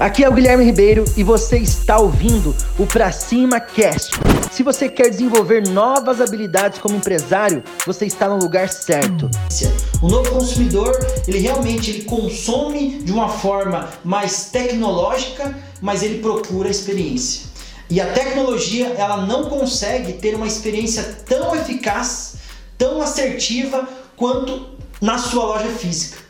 Aqui é o Guilherme Ribeiro e você está ouvindo o Pra Cima Cast. Se você quer desenvolver novas habilidades como empresário, você está no lugar certo. O novo consumidor, ele realmente ele consome de uma forma mais tecnológica, mas ele procura experiência. E a tecnologia, ela não consegue ter uma experiência tão eficaz, tão assertiva quanto na sua loja física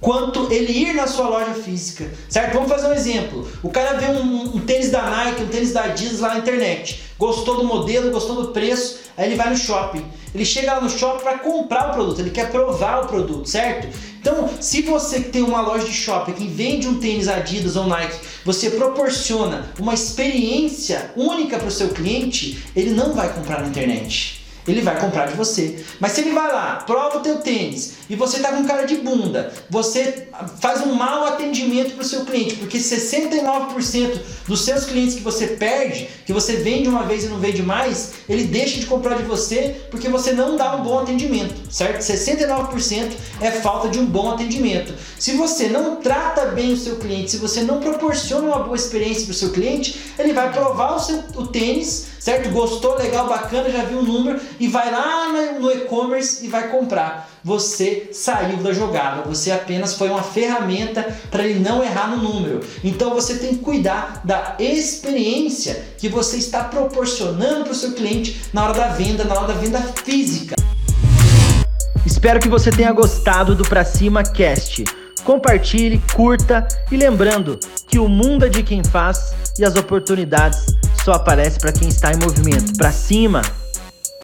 quanto ele ir na sua loja física, certo? Vamos fazer um exemplo. O cara vê um, um, tênis da Nike, um tênis da Adidas lá na internet, gostou do modelo, gostou do preço, aí ele vai no shopping. Ele chega lá no shopping para comprar o produto, ele quer provar o produto, certo? Então, se você tem uma loja de shopping que vende um tênis Adidas ou Nike, você proporciona uma experiência única para o seu cliente, ele não vai comprar na internet ele vai comprar de você. Mas se ele vai lá, prova o teu tênis e você tá com cara de bunda, você faz um mau atendimento para o seu cliente, porque 69% dos seus clientes que você perde, que você vende uma vez e não vende mais, ele deixa de comprar de você porque você não dá um bom atendimento, certo? 69% é falta de um bom atendimento. Se você não trata bem o seu cliente, se você não proporciona uma boa experiência para o seu cliente, ele vai provar o, seu, o tênis certo? Gostou, legal, bacana, já viu o número e vai lá no e-commerce e vai comprar. Você saiu da jogada, você apenas foi uma ferramenta para ele não errar no número. Então você tem que cuidar da experiência que você está proporcionando para o seu cliente na hora da venda, na hora da venda física. Espero que você tenha gostado do Pra Cima Cast. Compartilhe, curta e lembrando que o mundo é de quem faz e as oportunidades só aparece para quem está em movimento. Para cima!